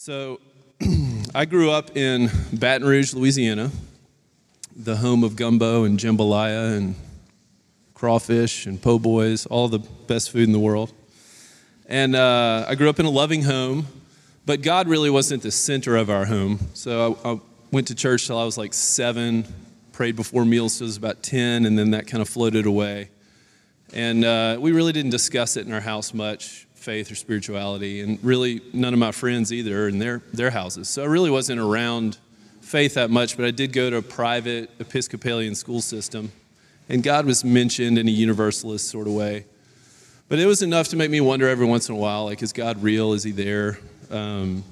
So, I grew up in Baton Rouge, Louisiana, the home of gumbo and jambalaya and crawfish and po' boys, all the best food in the world. And uh, I grew up in a loving home, but God really wasn't the center of our home. So I, I went to church till I was like seven, prayed before meals till I was about 10, and then that kind of floated away. And uh, we really didn't discuss it in our house much faith or spirituality, and really none of my friends either in their, their houses. So I really wasn't around faith that much, but I did go to a private Episcopalian school system, and God was mentioned in a universalist sort of way. But it was enough to make me wonder every once in a while, like, is God real? Is he there? Um,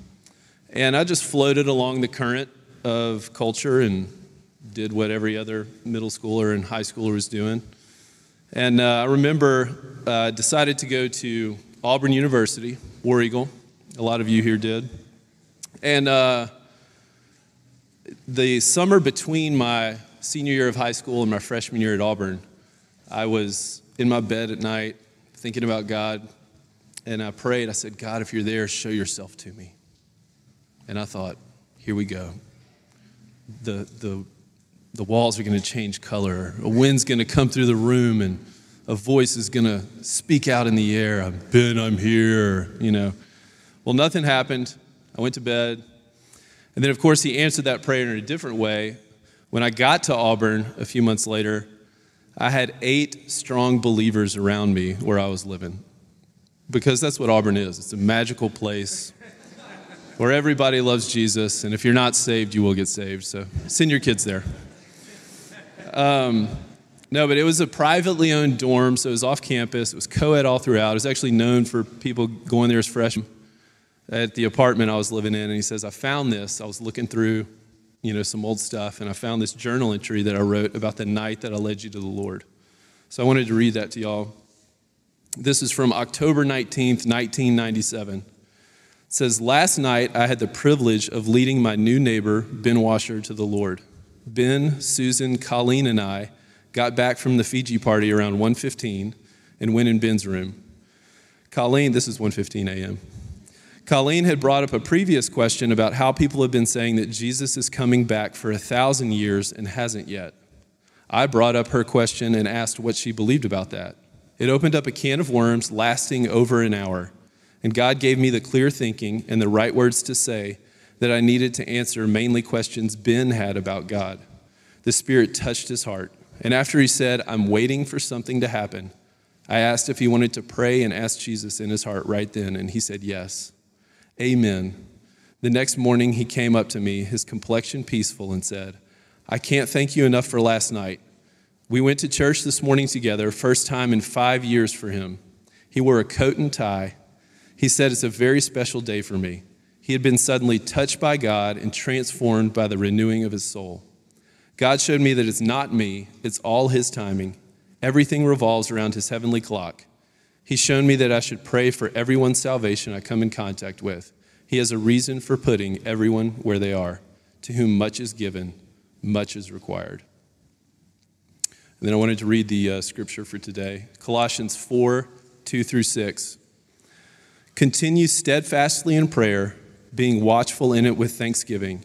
and I just floated along the current of culture and did what every other middle schooler and high schooler was doing. And uh, I remember uh, decided to go to Auburn University, War Eagle. A lot of you here did. And uh, the summer between my senior year of high school and my freshman year at Auburn, I was in my bed at night thinking about God. And I prayed, I said, God, if you're there, show yourself to me. And I thought, here we go. The, the, the walls are going to change color. A wind's going to come through the room and a voice is going to speak out in the air. I'm Ben, I'm here, you know. Well, nothing happened. I went to bed. And then, of course, he answered that prayer in a different way. When I got to Auburn a few months later, I had eight strong believers around me where I was living. Because that's what Auburn is it's a magical place where everybody loves Jesus. And if you're not saved, you will get saved. So send your kids there. Um, no, but it was a privately owned dorm, so it was off campus. It was co ed all throughout. It was actually known for people going there as freshmen at the apartment I was living in. And he says, I found this. I was looking through, you know, some old stuff, and I found this journal entry that I wrote about the night that I led you to the Lord. So I wanted to read that to y'all. This is from October 19th, 1997. It says, Last night I had the privilege of leading my new neighbor, Ben Washer, to the Lord. Ben, Susan, Colleen, and I got back from the Fiji party around 1.15 and went in Ben's room. Colleen, this is 1.15 a.m. Colleen had brought up a previous question about how people have been saying that Jesus is coming back for a thousand years and hasn't yet. I brought up her question and asked what she believed about that. It opened up a can of worms lasting over an hour, and God gave me the clear thinking and the right words to say that I needed to answer mainly questions Ben had about God. The Spirit touched his heart. And after he said, I'm waiting for something to happen, I asked if he wanted to pray and ask Jesus in his heart right then, and he said, Yes. Amen. The next morning, he came up to me, his complexion peaceful, and said, I can't thank you enough for last night. We went to church this morning together, first time in five years for him. He wore a coat and tie. He said, It's a very special day for me. He had been suddenly touched by God and transformed by the renewing of his soul. God showed me that it's not me, it's all His timing. Everything revolves around His heavenly clock. He's shown me that I should pray for everyone's salvation I come in contact with. He has a reason for putting everyone where they are. To whom much is given, much is required. And then I wanted to read the uh, scripture for today Colossians 4 2 through 6. Continue steadfastly in prayer, being watchful in it with thanksgiving.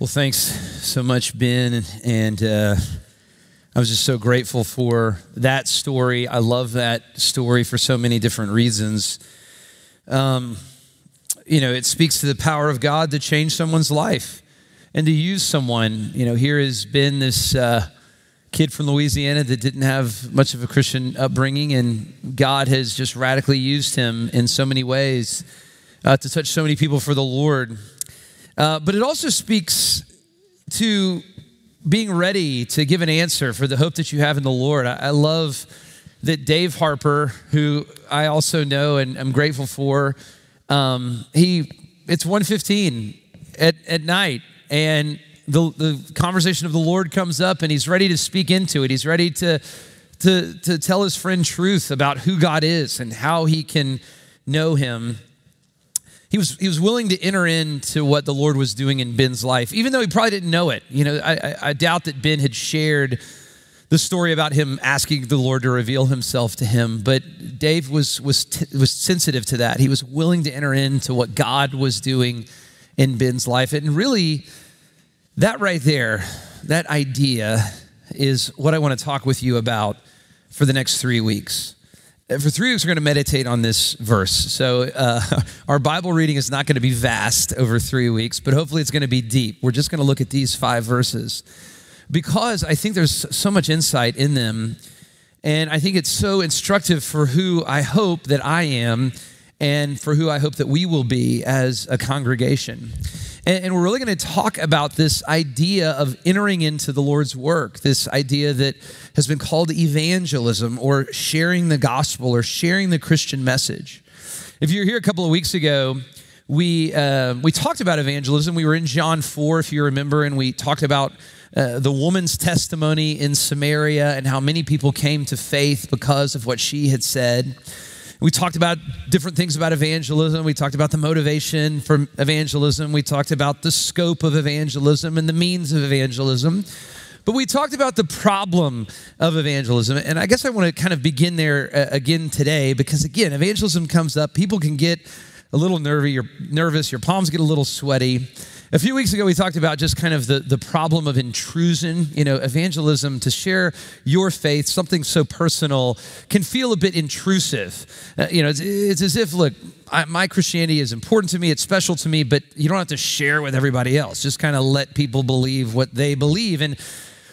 Well, thanks so much, Ben. And uh, I was just so grateful for that story. I love that story for so many different reasons. Um, you know, it speaks to the power of God to change someone's life and to use someone. You know, here has been this uh, kid from Louisiana that didn't have much of a Christian upbringing, and God has just radically used him in so many ways uh, to touch so many people for the Lord. Uh, but it also speaks to being ready to give an answer for the hope that you have in the Lord. I, I love that Dave Harper, who I also know and I'm grateful for, um, he it's 1:15 at, at night, and the, the conversation of the Lord comes up and he's ready to speak into it. He's ready to, to, to tell his friend truth about who God is and how he can know him. He was, he was willing to enter into what the Lord was doing in Ben's life, even though he probably didn't know it. You know, I, I, doubt that Ben had shared the story about him asking the Lord to reveal himself to him, but Dave was, was, was sensitive to that. He was willing to enter into what God was doing in Ben's life. And really, that right there, that idea is what I want to talk with you about for the next three weeks. For three weeks, we're going to meditate on this verse. So, uh, our Bible reading is not going to be vast over three weeks, but hopefully it's going to be deep. We're just going to look at these five verses because I think there's so much insight in them. And I think it's so instructive for who I hope that I am and for who I hope that we will be as a congregation. And, and we're really going to talk about this idea of entering into the Lord's work, this idea that has been called evangelism or sharing the gospel or sharing the Christian message. If you were here a couple of weeks ago, we, uh, we talked about evangelism. We were in John 4, if you remember, and we talked about uh, the woman's testimony in Samaria and how many people came to faith because of what she had said. We talked about different things about evangelism. We talked about the motivation for evangelism. We talked about the scope of evangelism and the means of evangelism. But we talked about the problem of evangelism. And I guess I want to kind of begin there uh, again today because, again, evangelism comes up. People can get a little nervy, you're nervous, your palms get a little sweaty. A few weeks ago, we talked about just kind of the, the problem of intrusion. You know, evangelism, to share your faith, something so personal, can feel a bit intrusive. Uh, you know, it's, it's, as if, look, I, my Christianity is important to me, it's special to me, but you don't have to share with everybody else. Just kind of let people believe what they believe. And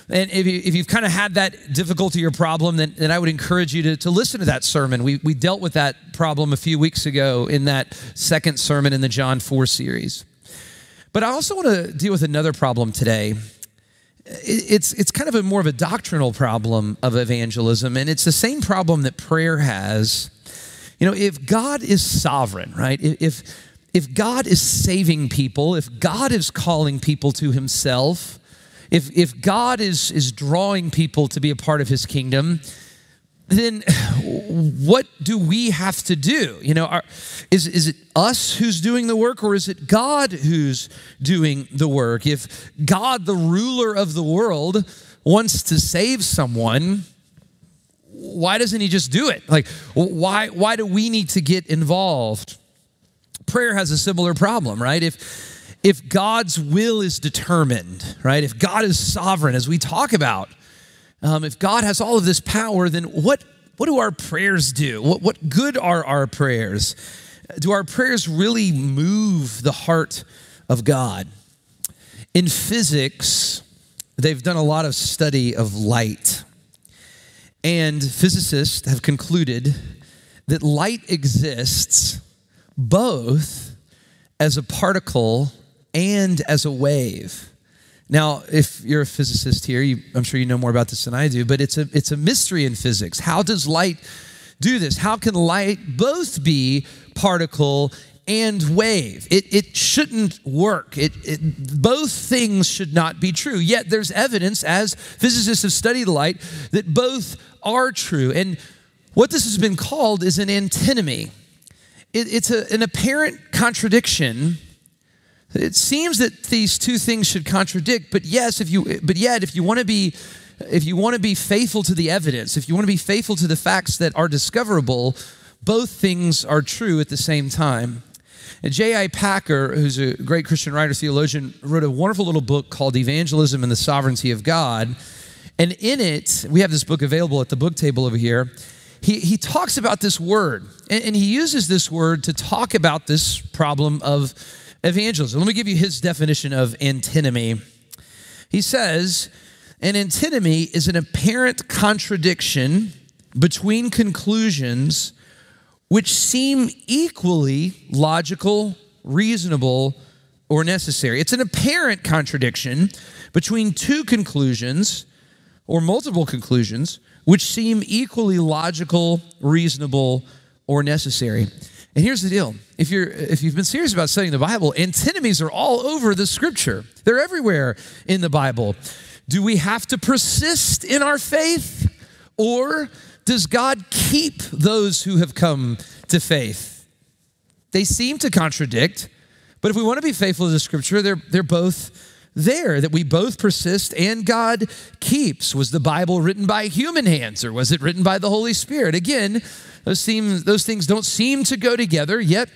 and if, you, if you've kind of had that difficulty or problem, then, then I would encourage you to, to listen to that sermon. We, we dealt with that problem a few weeks ago in that second sermon in the John 4 series. But I also want to deal with another problem today. It's, it's kind of a more of a doctrinal problem of evangelism, and it's the same problem that prayer has. You know, if God is sovereign, right? If, if God is saving people, if God is calling people to himself, if, if God is, is drawing people to be a part of his kingdom, then what do we have to do? You know, are, is, is it us who's doing the work or is it God who's doing the work? If God, the ruler of the world, wants to save someone, why doesn't he just do it? Like, why, why do we need to get involved? Prayer has a similar problem, right? If, if God's will is determined, right? If God is sovereign, as we talk about, um, if God has all of this power, then what, what do our prayers do? What, what good are our prayers? Do our prayers really move the heart of God? In physics, they've done a lot of study of light. And physicists have concluded that light exists both as a particle and as a wave. Now, if you're a physicist here, you, I'm sure you know more about this than I do, but it's a, it's a mystery in physics. How does light do this? How can light both be particle and wave? It, it shouldn't work. It, it, both things should not be true. Yet there's evidence, as physicists have studied light, that both are true. And what this has been called is an antinomy. It, it's a, an apparent contradiction it seems that these two things should contradict, but yes, if you but yet if you want to be if you want to be faithful to the evidence, if you want to be faithful to the facts that are discoverable, both things are true at the same time. J.I. Packer, who's a great Christian writer, theologian, wrote a wonderful little book called Evangelism and the Sovereignty of God. And in it, we have this book available at the book table over here. He, he talks about this word, and, and he uses this word to talk about this problem of evangelism. Let me give you his definition of antinomy. He says, an antinomy is an apparent contradiction between conclusions which seem equally logical, reasonable, or necessary. It's an apparent contradiction between two conclusions or multiple conclusions which seem equally logical, reasonable, or necessary. And here's the deal. If you're if you've been serious about studying the Bible, antinomies are all over the scripture. They're everywhere in the Bible. Do we have to persist in our faith or does God keep those who have come to faith? They seem to contradict, but if we want to be faithful to the scripture, they're they're both there that we both persist and God keeps. Was the Bible written by human hands or was it written by the Holy Spirit? Again, those, seem, those things don't seem to go together, yet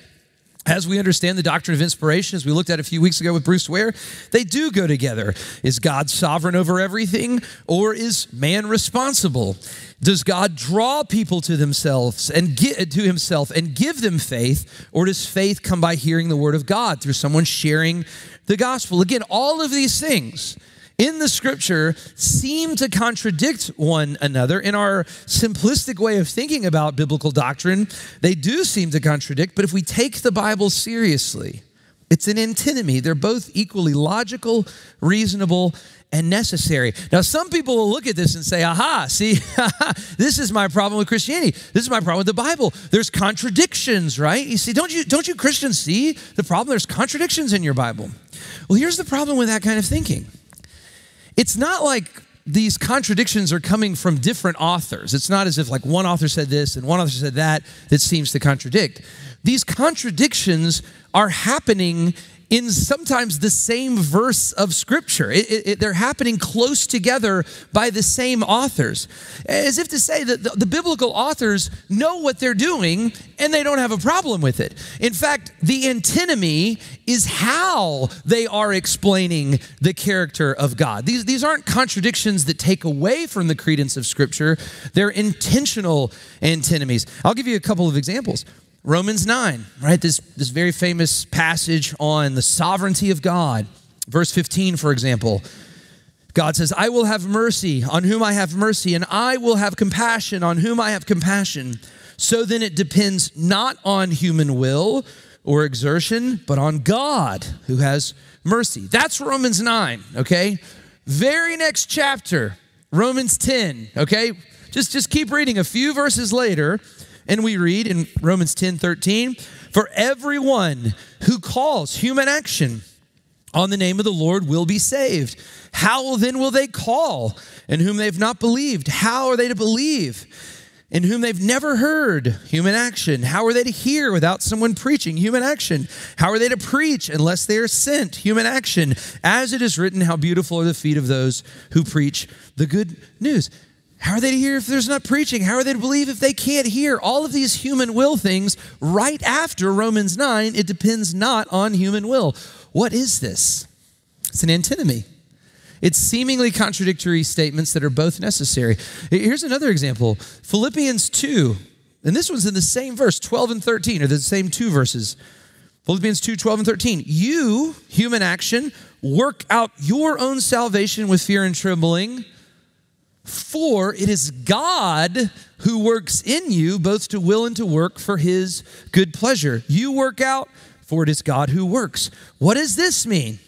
as we understand the doctrine of inspiration, as we looked at a few weeks ago with Bruce Ware, they do go together. Is God sovereign over everything, or is man responsible? Does God draw people to themselves and get to Himself and give them faith, or does faith come by hearing the Word of God through someone sharing the gospel? Again, all of these things in the scripture seem to contradict one another. In our simplistic way of thinking about biblical doctrine, they do seem to contradict, but if we take the Bible seriously, it's an antinomy. They're both equally logical, reasonable, and necessary. Now, some people will look at this and say, aha, see, this is my problem with Christianity. This is my problem with the Bible. There's contradictions, right? You see, don't you, don't you Christians see the problem? There's contradictions in your Bible. Well, here's the problem with that kind of thinking it's not like these contradictions are coming from different authors. It's not as if like one author said this and one author said that that seems to contradict. These contradictions are happening in sometimes the same verse of scripture. It, it, they're happening close together by the same authors. As if to say that the, the, biblical authors know what they're doing and they don't have a problem with it. In fact, the antinomy is how they are explaining the character of God. These, these aren't contradictions that take away from the credence of scripture, they're intentional antinomies. I'll give you a couple of examples. Romans 9, right? This, this very famous passage on the sovereignty of God. Verse 15, for example. God says, I will have mercy on whom I have mercy, and I will have compassion on whom I have compassion. So then it depends not on human will or exertion, but on God who has mercy. That's Romans 9, okay? Very next chapter, Romans 10, okay? Just, just keep reading a few verses later. And we read in Romans 10 13, for everyone who calls human action on the name of the Lord will be saved. How then will they call in whom they've not believed? How are they to believe in whom they've never heard human action? How are they to hear without someone preaching human action? How are they to preach unless they are sent human action? As it is written, how beautiful are the feet of those who preach the good news. How are they to hear if there's not preaching? How are they to believe if they can't hear? All of these human will things right after Romans 9, it depends not on human will. What is this? It's an antinomy. It's seemingly contradictory statements that are both necessary. Here's another example Philippians 2, and this one's in the same verse, 12 and 13, or the same two verses. Philippians 2, 12 and 13. You, human action, work out your own salvation with fear and trembling for it is God who works in you both to will and to work for his good pleasure. You work out, for it is God who works. What does this mean?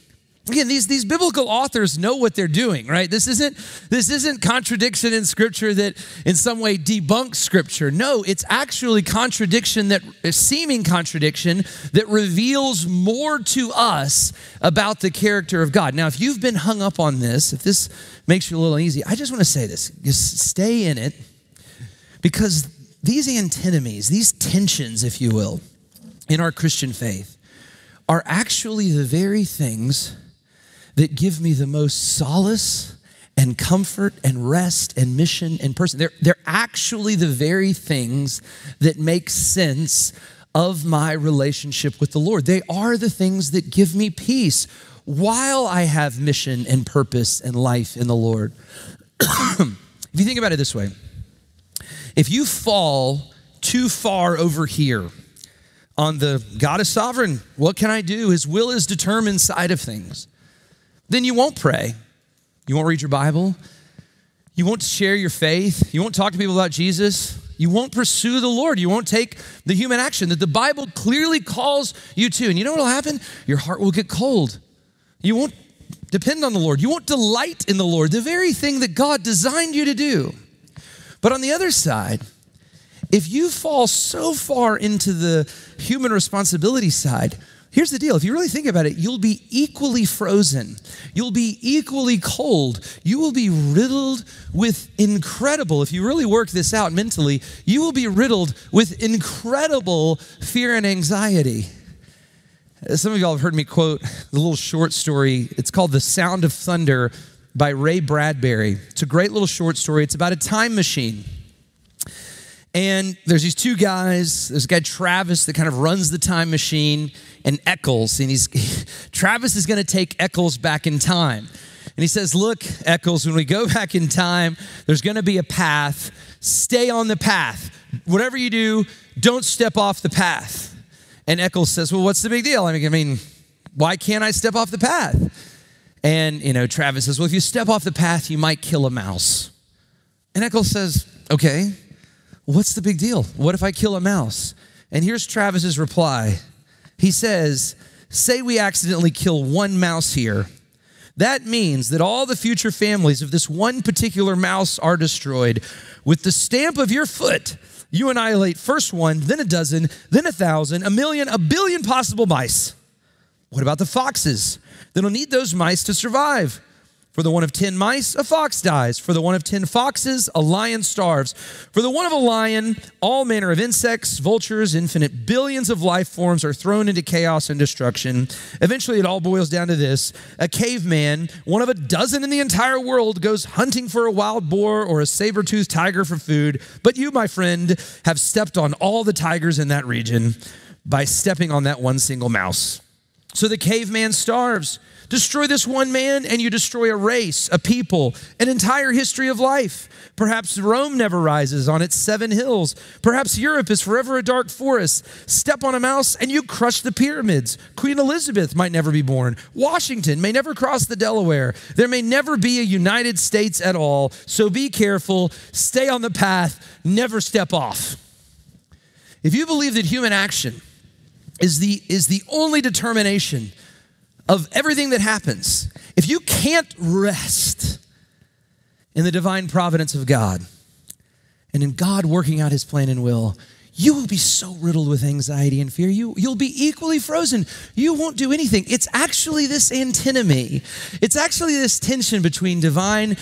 Again, these, these biblical authors know what they're doing, right? This isn't, this isn't contradiction in scripture that in some way debunks scripture. No, it's actually contradiction that seeming contradiction that reveals more to us about the character of God. Now, if you've been hung up on this, if this makes you a little uneasy, I just want to say this. Just stay in it because these antinomies, these tensions, if you will, in our Christian faith are actually the very things that give me the most solace and comfort and rest and mission and person. They're, they're actually the very things that make sense of my relationship with the Lord. They are the things that give me peace while I have mission and purpose and life in the Lord. if you think about it this way, if you fall too far over here on the God is sovereign, what can I do? His will is determined side of things then you won't pray. You won't read your Bible. You won't share your faith. You won't talk to people about Jesus. You won't pursue the Lord. You won't take the human action that the Bible clearly calls you to. And you know what will happen? Your heart will get cold. You won't depend on the Lord. You won't delight in the Lord, the very thing that God designed you to do. But on the other side, if you fall so far into the human responsibility side, Here's the deal if you really think about it, you'll be equally frozen. You'll be equally cold. You will be riddled with incredible, if you really work this out mentally, you will be riddled with incredible fear and anxiety. Some of y'all have heard me quote the little short story. It's called The Sound of Thunder by Ray Bradbury. It's a great little short story. It's about a time machine. And there's these two guys. There's a guy, Travis, that kind of runs the time machine, and Eccles. And he's Travis is going to take Eccles back in time. And he says, Look, Eccles, when we go back in time, there's going to be a path. Stay on the path. Whatever you do, don't step off the path. And Eccles says, Well, what's the big deal? I mean, I mean, why can't I step off the path? And, you know, Travis says, Well, if you step off the path, you might kill a mouse. And Eccles says, Okay, what's the big deal? What if I kill a mouse? And here's Travis's reply he says, Say we accidentally kill one mouse here. That means that all the future families of this one particular mouse are destroyed. With the stamp of your foot, you annihilate first one, then a dozen, then a thousand, a million, a billion possible mice. What about the foxes? They don't need those mice to survive. For the one of 10 mice, a fox dies. For the one of 10 foxes, a lion starves. For the one of a lion, all manner of insects, vultures, infinite billions of life forms are thrown into chaos and destruction. Eventually, it all boils down to this a caveman, one of a dozen in the entire world, goes hunting for a wild boar or a saber toothed tiger for food. But you, my friend, have stepped on all the tigers in that region by stepping on that one single mouse. So the caveman starves. Destroy this one man, and you destroy a race, a people, an entire history of life. Perhaps Rome never rises on its seven hills. Perhaps Europe is forever a dark forest. Step on a mouse, and you crush the pyramids. Queen Elizabeth might never be born. Washington may never cross the Delaware. There may never be a United States at all. So be careful, stay on the path, never step off. If you believe that human action is the, is the only determination of everything that happens, if you can't rest in the divine providence of God and in God working out his plan and will, you will be so riddled with anxiety and fear. You, you'll be equally frozen. You won't do anything. It's actually this antinomy. It's actually this tension between divine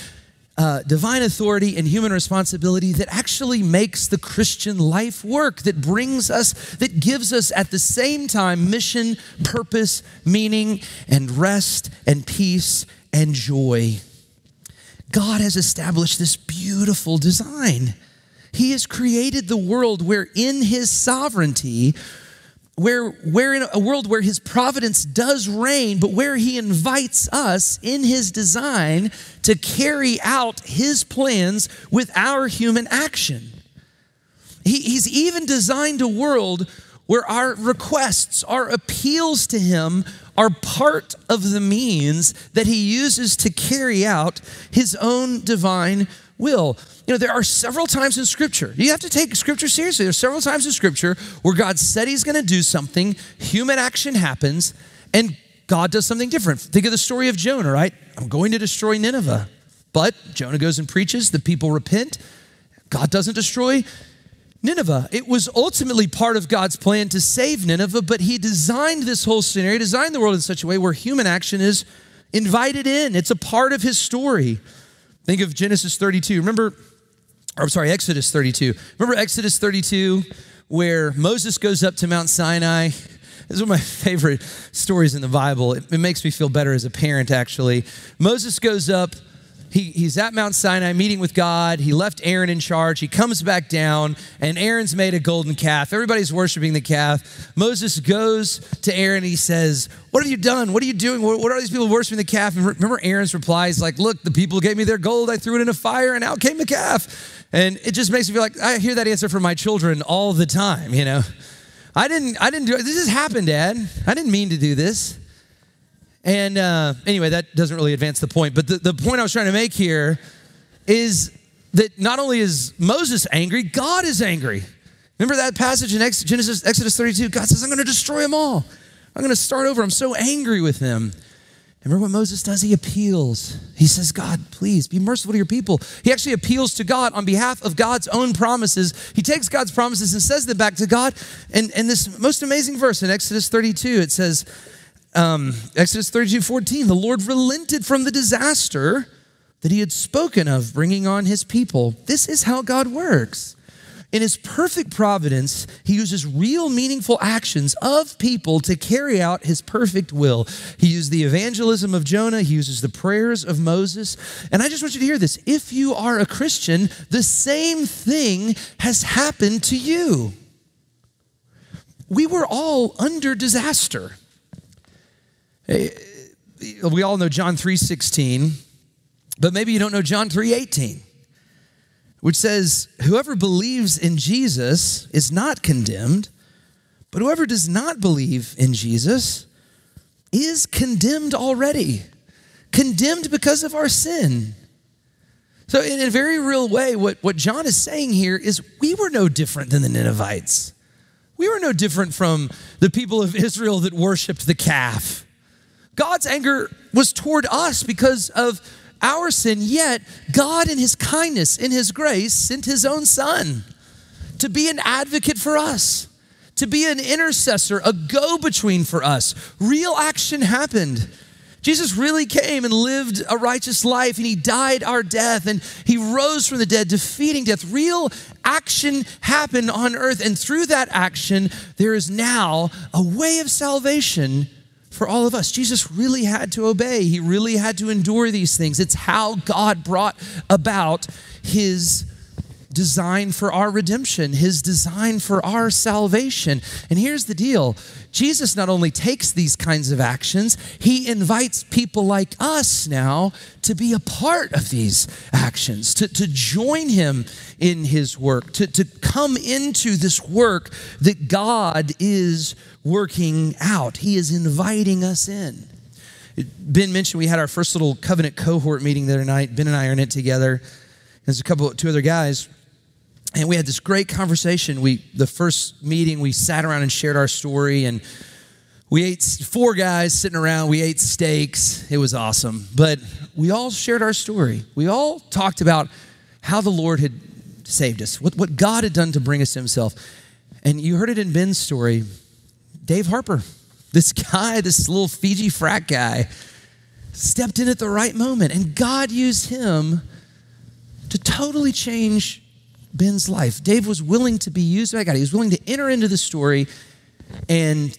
uh, divine authority and human responsibility that actually makes the Christian life work, that brings us, that gives us at the same time mission, purpose, meaning, and rest and peace and joy. God has established this beautiful design. He has created the world where, in His sovereignty, where we're in a world where his providence does reign, but where he invites us in his design to carry out his plans with our human action. He, he's even designed a world where our requests, our appeals to him are part of the means that he uses to carry out his own divine will. You know, there are several times in Scripture, you have to take Scripture seriously. There's several times in Scripture where God said He's going to do something, human action happens, and God does something different. Think of the story of Jonah, right? I'm going to destroy Nineveh. But Jonah goes and preaches, the people repent. God doesn't destroy Nineveh. It was ultimately part of God's plan to save Nineveh, but He designed this whole scenario, designed the world in such a way where human action is invited in. It's a part of His story. Think of Genesis 32. Remember, I'm sorry, Exodus 32. Remember Exodus 32, where Moses goes up to Mount Sinai? This is one of my favorite stories in the Bible. It, it makes me feel better as a parent, actually. Moses goes up he, he's at Mount Sinai meeting with God. He left Aaron in charge. He comes back down, and Aaron's made a golden calf. Everybody's worshiping the calf. Moses goes to Aaron and he says, What have you done? What are you doing? What, what are these people worshiping the calf? And remember, Aaron's reply is like, Look, the people gave me their gold. I threw it in a fire, and out came the calf. And it just makes me feel like I hear that answer from my children all the time, you know. I didn't, I didn't do it. This just happened, Dad. I didn't mean to do this. And uh, anyway, that doesn't really advance the point. But the, the point I was trying to make here is that not only is Moses angry, God is angry. Remember that passage in Genesis, Exodus 32? God says, I'm going to destroy them all. I'm going to start over. I'm so angry with them. remember what Moses does? He appeals. He says, God, please be merciful to your people. He actually appeals to God on behalf of God's own promises. He takes God's promises and says them back to God. And, and this most amazing verse in Exodus 32, it says, um, Exodus 32 14, the Lord relented from the disaster that he had spoken of bringing on his people. This is how God works. In his perfect providence, he uses real, meaningful actions of people to carry out his perfect will. He used the evangelism of Jonah, he uses the prayers of Moses. And I just want you to hear this. If you are a Christian, the same thing has happened to you. We were all under disaster. Eh, we all know John 3:16, but maybe you don't know John 3:18 which says, Whoever believes in Jesus is not condemned, but whoever does not believe in Jesus is condemned already. Condemned because of our sin. So, in a very real way, what, what John is saying here is we were no different than the Ninevites. We were no different from the people of Israel that worshiped the calf. God's anger was toward us because of our sin, yet God, in His kindness, in His grace, sent His own Son to be an advocate for us, to be an intercessor, a go between for us. Real action happened. Jesus really came and lived a righteous life and he died our death and he rose from the dead, defeating death. Real action happened on earth. And through that action, there is now a way of salvation for all of us. Jesus really had to obey, he really had to endure these things. It's how God brought about his design for our redemption, his design for our salvation. And here's the deal Jesus not only takes these kinds of actions, he invites people like us now to be a part of these actions, to, to join him in his work, to, to come into this work that God is working out. He is inviting us in. Ben mentioned we had our first little covenant cohort meeting the other night. Ben and I are in it together. There's a couple, two other guys, and we had this great conversation. We, the first meeting, we sat around and shared our story, and we ate four guys sitting around. We ate steaks. It was awesome, but we all shared our story. We all talked about how the Lord had saved us, what, what God had done to bring us to Himself. And you heard it in Ben's story Dave Harper, this guy, this little Fiji frat guy, stepped in at the right moment, and God used him to totally change Ben's life. Dave was willing to be used by God. He was willing to enter into the story, and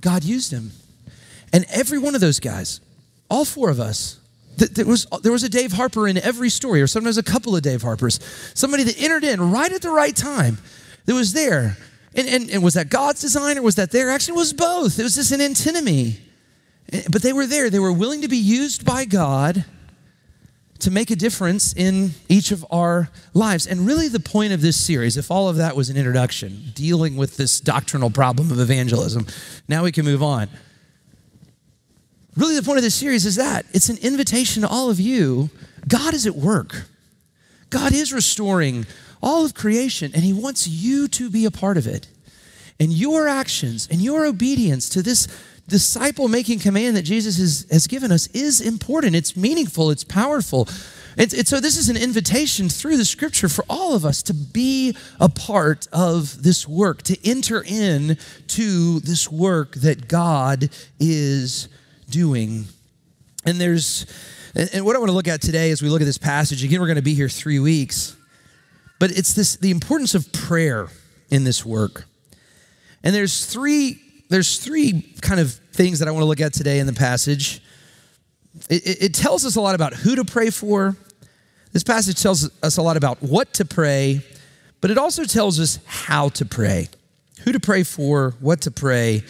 God used him. And every one of those guys, all four of us, there was, there was a Dave Harper in every story, or sometimes a couple of Dave Harpers. Somebody that entered in right at the right time, that was there and, and, and was that God's design or was that their action? It was both. It was just an antinomy. Eh, but they were there. They were willing to be used by God to make a difference in each of our lives. And really, the point of this series, if all of that was an introduction, dealing with this doctrinal problem of evangelism, now we can move on. Really, the point of this series is that it's an invitation to all of you. God is at work, God is restoring all of creation, and He wants you to be a part of it. And your actions and your obedience to this disciple making command that Jesus has, has given us is important. It's meaningful, it's powerful. It's, it's, so, this is an invitation through the scripture for all of us to be a part of this work, to enter in to this work that God is doing. And there's, and what I want to look at today as we look at this passage, again, we're going to be here three weeks. But it's this the importance of prayer in this work. And there's three there's three kind of things that I want to look at today in the passage. It, it, it tells us a lot about who to pray for. This passage tells us a lot about what to pray, but it also tells us how to pray. Who to pray for, what to pray,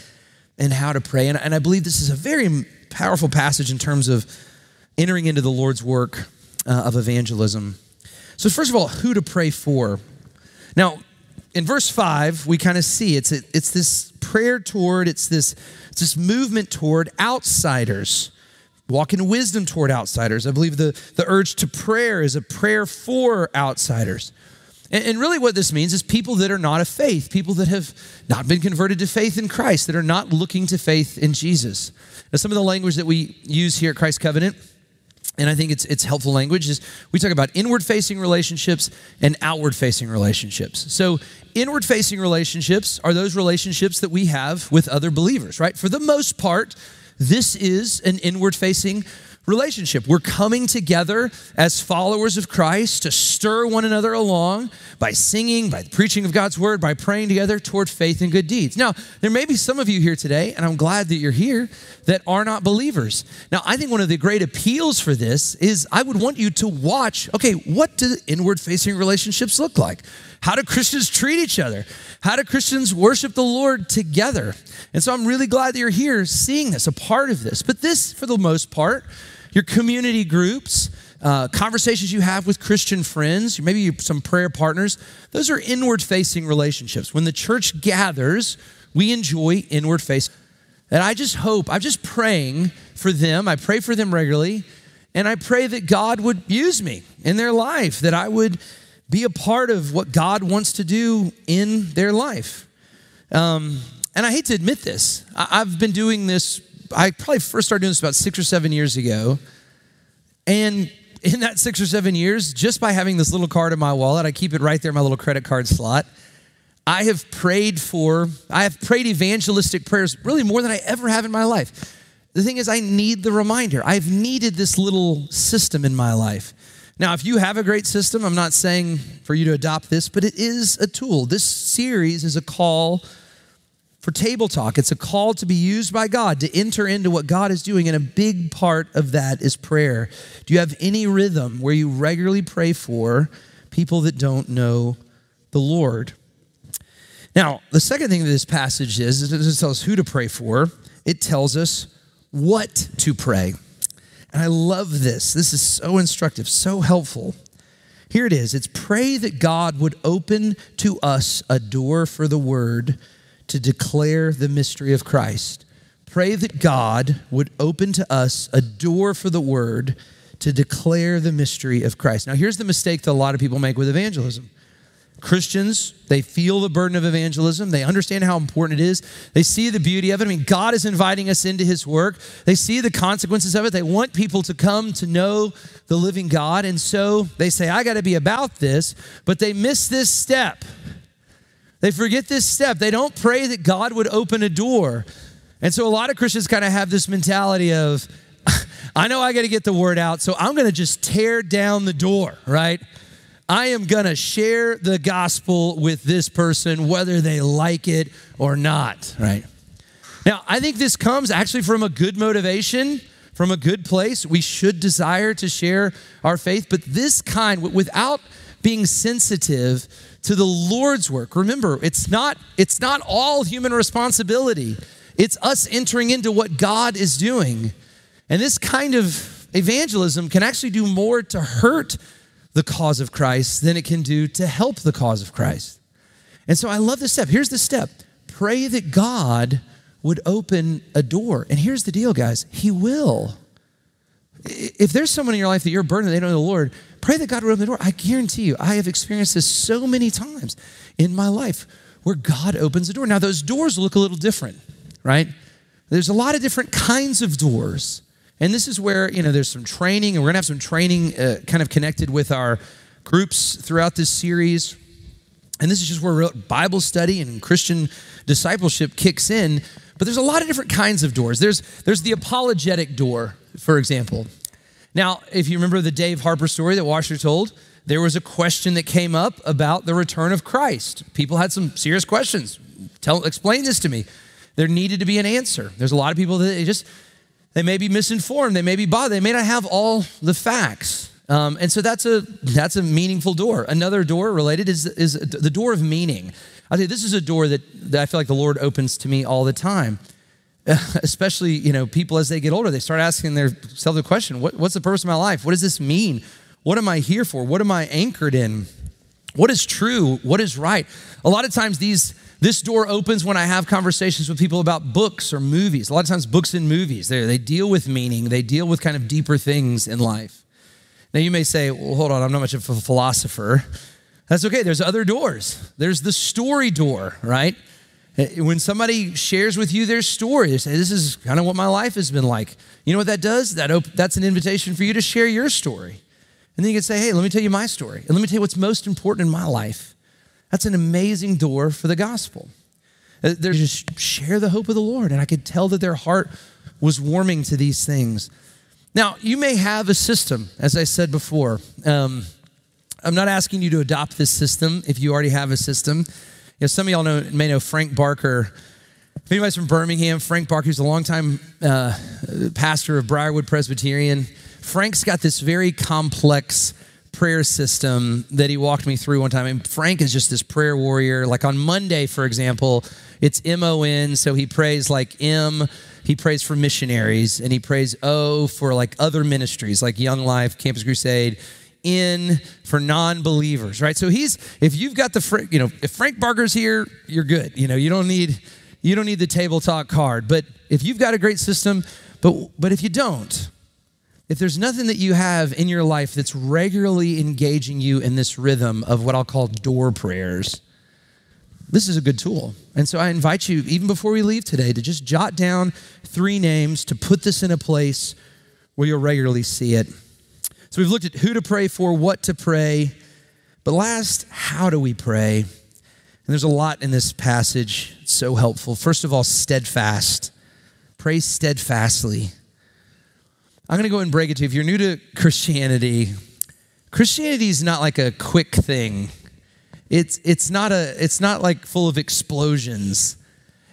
and how to pray. And, and I believe this is a very powerful passage in terms of entering into the Lord's work uh, of evangelism. So, first of all, who to pray for. Now, in verse 5, we kind of see it's, it's this prayer toward, it's this, it's this movement toward outsiders, walk in wisdom toward outsiders. I believe the, the urge to prayer is a prayer for outsiders. And, and really, what this means is people that are not of faith, people that have not been converted to faith in Christ, that are not looking to faith in Jesus. Now, some of the language that we use here at Christ Covenant and I think it's it's helpful language is we talk about inward facing relationships and outward facing relationships. So inward facing relationships are those relationships that we have with other believers, right? For the most part, this is an inward facing relationship. We're coming together as followers of Christ to stir one another along by singing, by the preaching of God's word, by praying together toward faith and good deeds. Now, there may be some of you here today, and I'm glad that you're here, that are not believers. Now, I think one of the great appeals for this is I would want you to watch okay, what do inward facing relationships look like? How do Christians treat each other? How do Christians worship the Lord together? And so I'm really glad that you're here seeing this, a part of this. But this, for the most part, your community groups, uh, conversations you have with Christian friends, maybe some prayer partners, those are inward facing relationships. When the church gathers, we enjoy inward facing. And I just hope, I'm just praying for them. I pray for them regularly. And I pray that God would use me in their life, that I would be a part of what God wants to do in their life. Um, and I hate to admit this, I, have been doing this I probably first started doing this about six or seven years ago. And in that six or seven years, just by having this little card in my wallet, I keep it right there in my little credit card slot. I have prayed for, I have prayed evangelistic prayers really more than I ever have in my life. The thing is, I need the reminder. I've needed this little system in my life. Now, if you have a great system, I'm not saying for you to adopt this, but it is a tool. This series is a call for table talk. It's a call to be used by God to enter into what God is doing, and a big part of that is prayer. Do you have any rhythm where you regularly pray for people that don't know the Lord? Now, the second thing that this passage is, is it doesn't tell us who to pray for, it tells us what to pray. And I love this. This is so instructive, so helpful. Here it is it's pray that God would open to us a door for the word to declare the mystery of Christ. Pray that God would open to us a door for the word to declare the mystery of Christ. Now, here's the mistake that a lot of people make with evangelism. Christians, they feel the burden of evangelism. They understand how important it is. They see the beauty of it. I mean, God is inviting us into His work. They see the consequences of it. They want people to come to know the living God. And so they say, I got to be about this, but they miss this step. They forget this step. They don't pray that God would open a door. And so a lot of Christians kind of have this mentality of, I know I got to get the word out, so I'm going to just tear down the door, right? I am going to share the gospel with this person, whether they like it or not, right? Now, I think this comes actually from a good motivation, from a good place. We should desire to share our faith, but this kind, without being sensitive to the Lord's work. Remember, it's not it's not all human responsibility. It's us entering into what God is doing. And this kind of evangelism can actually do more to hurt the cause of Christ than it can do to help the cause of Christ. And so I love this step. Here's the step. Pray that God would open a door. And here's the deal, guys. He will. If there's someone in your life that you're burdened, they don't know the Lord, Pray that God would open the door. I guarantee you, I have experienced this so many times in my life where God opens the door. Now, those doors look a little different, right? There's a lot of different kinds of doors. And this is where, you know, there's some training, and we're gonna have some training uh, kind of connected with our groups throughout this series. And this is just where Bible study and Christian discipleship kicks in. But there's a lot of different kinds of doors. There's, there's the apologetic door, for example. Now, if you remember the Dave Harper story that Washer told, there was a question that came up about the return of Christ. People had some serious questions. Tell, explain this to me. There needed to be an answer. There's a lot of people that they just they may be misinformed. They may be bothered. They may not have all the facts. Um, and so that's a that's a meaningful door. Another door related is is the door of meaning. I think this is a door that, that I feel like the Lord opens to me all the time. especially you know people as they get older they start asking themselves the question what, what's the purpose of my life? What does this mean? What am i here for? What am i anchored in? What is true? What is right? A lot of times these this door opens when i have conversations with people about books or movies. A lot of times books and movies they, they deal with meaning they deal with kind of deeper things in life. Now you may say well hold on i'm not much of a philosopher. That's okay. There's other doors. There's the story door, right? Eh, when somebody shares with you their story, they say, This is kind of what my life has been like. You know what that does? That op- that's an invitation for you to share your story. And then you can say, Hey, let me tell you my story. And let me tell you what's most important in my life. That's an amazing door for the gospel. Eh, they just share the hope of the Lord. And I could tell that their heart was warming to these things. Now, you may have a system, as I said before. Um, I'm not asking you to adopt this system if you already have a system. You know, some of y'all know, may know Frank Barker. If anybody's from Birmingham, Frank Barker, who's a longtime uh, pastor of Briarwood Presbyterian. Frank's got this very complex prayer system that he walked me through one time. And Frank is just this prayer warrior. Like on Monday, for example, it's M O N, so he prays like M, he prays for missionaries, and he prays O for like other ministries like Young Life, Campus Crusade. N for non-believers, right? So he's if you've got the you know if Frank Barker's here, you're good. You know you don't need you don't need the table talk card. But if you've got a great system, but but if you don't, if there's nothing that you have in your life that's regularly engaging you in this rhythm of what I'll call door prayers, this is a good tool. And so I invite you, even before we leave today, to just jot down three names to put this in a place where you'll regularly see it. So we've looked at who to pray for, what to pray, but last, how do we pray? And there's a lot in this passage. It's so helpful. First of all, steadfast. Pray steadfastly. I'm going to go and break it to you. If you're new to Christianity, Christianity is not like a quick thing. It's, it's, not a, it's not like full of explosions.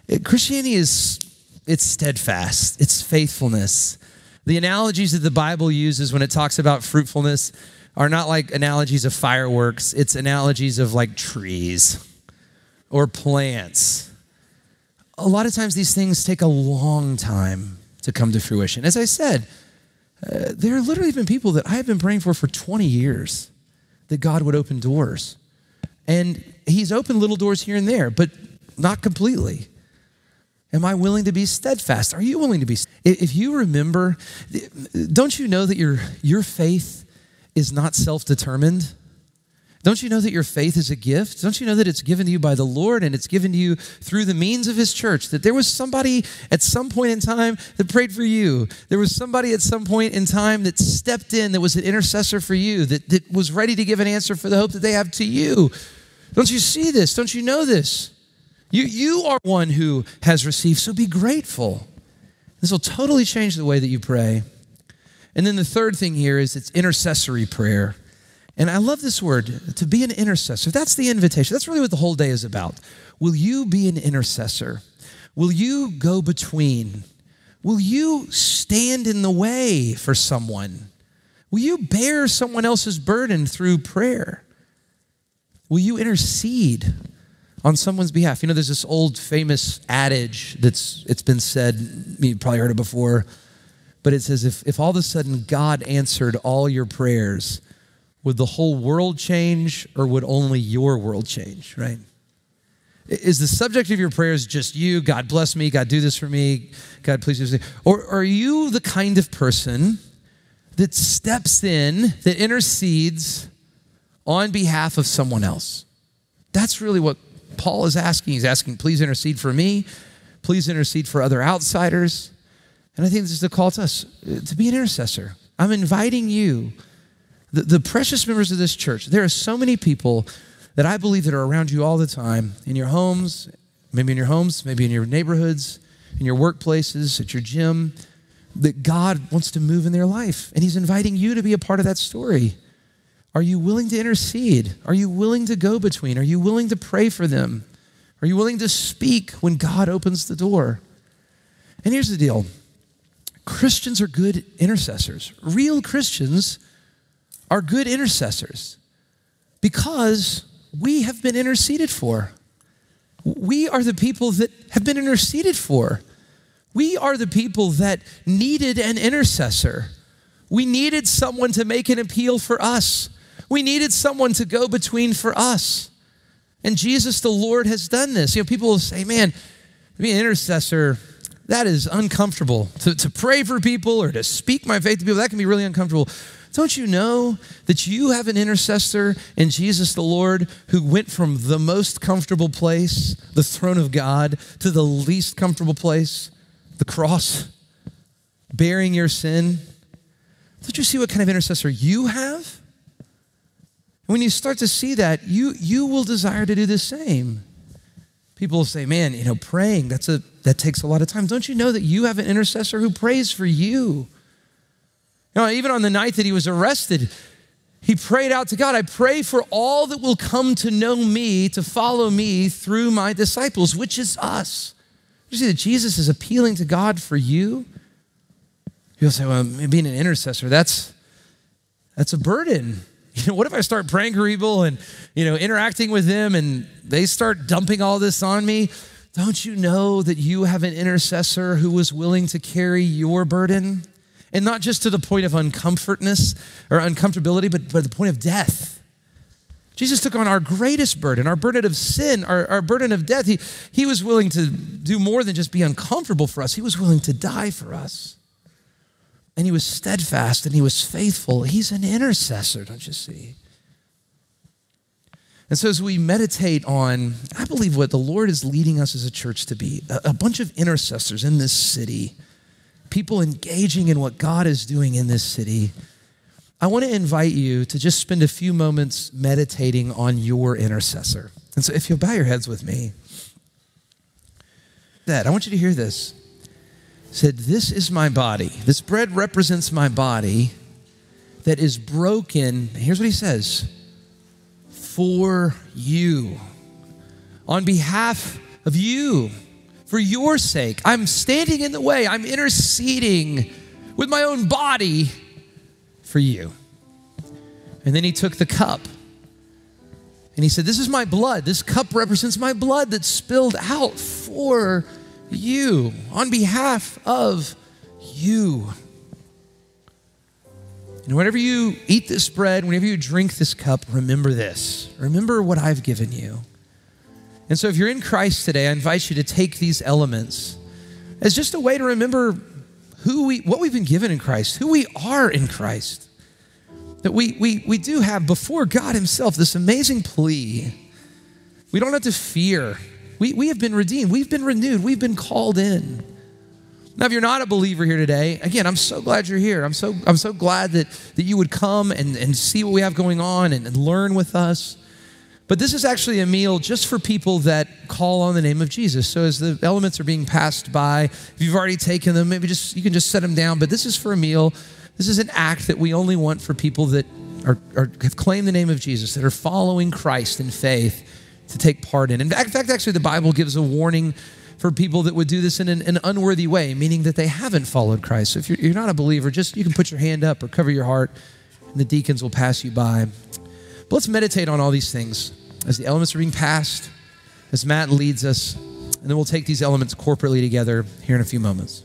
It, Christianity is it's steadfast, it's faithfulness. The analogies that the Bible uses when it talks about fruitfulness are not like analogies of fireworks, it's analogies of like trees or plants. A lot of times these things take a long time to come to fruition. As I said, uh, there have literally been people that I have been praying for for 20 years that God would open doors. And He's opened little doors here and there, but not completely. Am I willing to be steadfast? Are you willing to be? If you remember, don't you know that your, your faith is not self determined? Don't you know that your faith is a gift? Don't you know that it's given to you by the Lord and it's given to you through the means of His church? That there was somebody at some point in time that prayed for you. There was somebody at some point in time that stepped in, that was an intercessor for you, that, that was ready to give an answer for the hope that they have to you. Don't you see this? Don't you know this? You, you are one who has received, so be grateful. This will totally change the way that you pray. And then the third thing here is it's intercessory prayer. And I love this word, to be an intercessor. That's the invitation. That's really what the whole day is about. Will you be an intercessor? Will you go between? Will you stand in the way for someone? Will you bear someone else's burden through prayer? Will you intercede on someone's behalf. You know, there's this old famous adage that's it's been said, you probably heard it before, but it says if, if all of a sudden God answered all your prayers, would the whole world change or would only your world change, right? Is the subject of your prayers just you? God bless me, God do this for me, God please do this. Or are you the kind of person that steps in, that intercedes on behalf of someone else? That's really what Paul is asking. He's asking, please intercede for me. Please intercede for other outsiders. And I think this is the call to us uh, to be an intercessor. I'm inviting you, the, the precious members of this church. There are so many people that I believe that are around you all the time in your homes, maybe in your homes, maybe in your neighborhoods, in your workplaces, at your gym, that God wants to move in their life. And He's inviting you to be a part of that story. Are you willing to intercede? Are you willing to go between? Are you willing to pray for them? Are you willing to speak when God opens the door? And here's the deal Christians are good intercessors. Real Christians are good intercessors because we have been interceded for. We are the people that have been interceded for. We are the people that needed an intercessor. We needed someone to make an appeal for us. We needed someone to go between for us. And Jesus, the Lord, has done this. You know, people will say, man, be an intercessor, that is uncomfortable. To, to pray for people or to speak my faith to people, that can be really uncomfortable. Don't you know that you have an intercessor in Jesus the Lord who went from the most comfortable place, the throne of God, to the least comfortable place, the cross, bearing your sin? Don't you see what kind of intercessor you have? When you start to see that, you, you will desire to do the same. People will say, man, you know, praying, that's a, that takes a lot of time. Don't you know that you have an intercessor who prays for you? You know, even on the night that he was arrested, he prayed out to God, I pray for all that will come to know me, to follow me through my disciples, which is us. You see that Jesus is appealing to God for you? You'll say, well, being an intercessor, that's, that's a burden. You know, what if I start praying for people and, you know, interacting with them and they start dumping all this on me? Don't you know that you have an intercessor who was willing to carry your burden? And not just to the point of uncomfortness or uncomfortability, but, but the point of death. Jesus took on our greatest burden, our burden of sin, our, our burden of death. He, he was willing to do more than just be uncomfortable for us, He was willing to die for us. And He was steadfast and He was faithful. He's an intercessor, don't you see? And so, as we meditate on, I believe what the Lord is leading us as a church to be a, a bunch of intercessors in this city people engaging in what God is doing in this city, I want to invite you to just spend a few moments meditating on your intercessor. And so, if you'll bow your heads with me, that I want you to hear this. Said, This is my body. This bread represents my body that is broken. Here's what he says for you, on behalf of you for your sake. I'm standing in the way, I'm interceding with my own body for you. And then he took the cup and he said, This is my blood. This cup represents my blood that's spilled out for you on behalf of you. And whenever you eat this bread, whenever you drink this cup, remember this. Remember what I've given you. And so, if you're in Christ today, I invite you to take these elements as just a way to remember who we, what we've been given in Christ, who we are in Christ. That we, we, we do have before God Himself this amazing plea. We don't have to fear. We, we have been redeemed, we've been renewed, we've been called in. Now, if you're not a believer here today, again, I'm so glad you're here. I'm so, I'm so glad that, that you would come and, and see what we have going on and, and learn with us. But this is actually a meal just for people that call on the name of Jesus. So as the elements are being passed by, if you've already taken them, maybe just you can just set them down. But this is for a meal. This is an act that we only want for people that are, are have claimed the name of Jesus, that are following Christ in faith to take part in. In fact, actually, the Bible gives a warning for people that would do this in an, an unworthy way, meaning that they haven't followed Christ. So if you're, you're not a believer, just you can put your hand up or cover your heart, and the deacons will pass you by. But let's meditate on all these things as the elements are being passed, as Matt leads us, and then we'll take these elements corporately together here in a few moments.